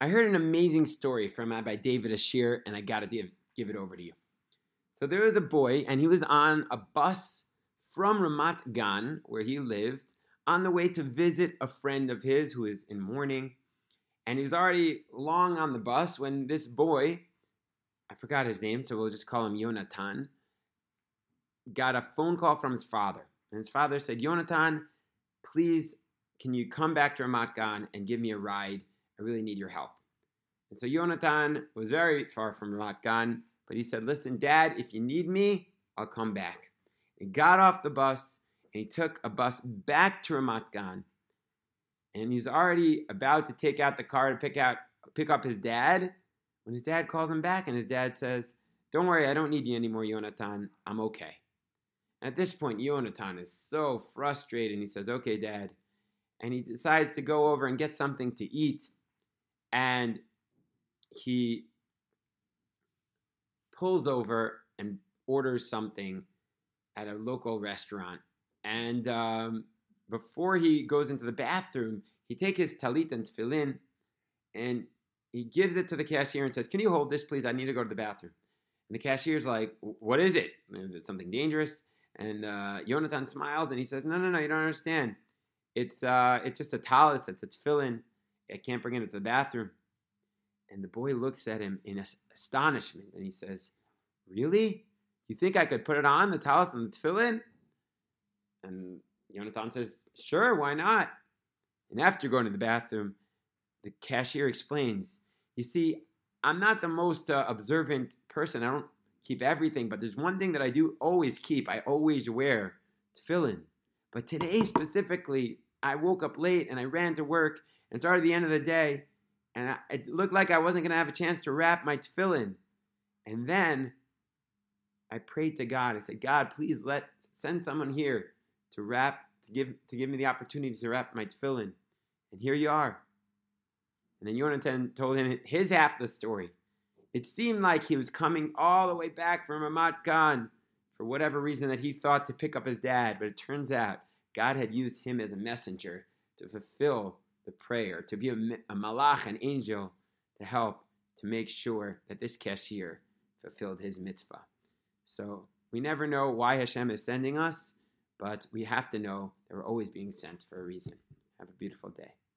I heard an amazing story from Rabbi David Ashear, and I got to give, give it over to you. So there was a boy, and he was on a bus from Ramat Gan, where he lived, on the way to visit a friend of his who is in mourning. And he was already long on the bus when this boy, I forgot his name, so we'll just call him Yonatan, got a phone call from his father. And his father said, Yonatan, please, can you come back to Ramat Gan and give me a ride? I really need your help. And so Yonatan was very far from Ramat Gan, but he said, Listen, Dad, if you need me, I'll come back. He got off the bus and he took a bus back to Ramat Gan. And he's already about to take out the car to pick out pick up his dad when his dad calls him back and his dad says, Don't worry, I don't need you anymore, Yonatan. I'm okay. At this point, Yonatan is so frustrated and he says, Okay, dad. And he decides to go over and get something to eat. And he pulls over and orders something at a local restaurant. And um, before he goes into the bathroom, he takes his talit and tefillin and he gives it to the cashier and says, Can you hold this, please? I need to go to the bathroom. And the cashier's like, What is it? Is it something dangerous? And uh, Yonatan smiles and he says, No, no, no, you don't understand. It's uh, it's just a talis, it's a tefillin. I can't bring it to the bathroom. And the boy looks at him in astonishment and he says, Really? You think I could put it on, the talis and the tefillin? And Yonatan says, Sure, why not? And after going to the bathroom, the cashier explains, You see, I'm not the most uh, observant person. I don't keep everything, but there's one thing that I do always keep. I always wear tefillin. But today specifically, I woke up late and I ran to work, and already the end of the day, and I, it looked like I wasn't going to have a chance to wrap my tefillin. And then I prayed to God. I said, God, please let send someone here to wrap to give to give me the opportunity to wrap my tefillin. And here you are. And then Yonatan told him his half of the story. It seemed like he was coming all the way back from Ramat Gan for whatever reason that he thought to pick up his dad, but it turns out God had used him as a messenger to fulfill the prayer, to be a, a malach, an angel, to help to make sure that this cashier fulfilled his mitzvah. So we never know why Hashem is sending us, but we have to know that we're always being sent for a reason. Have a beautiful day.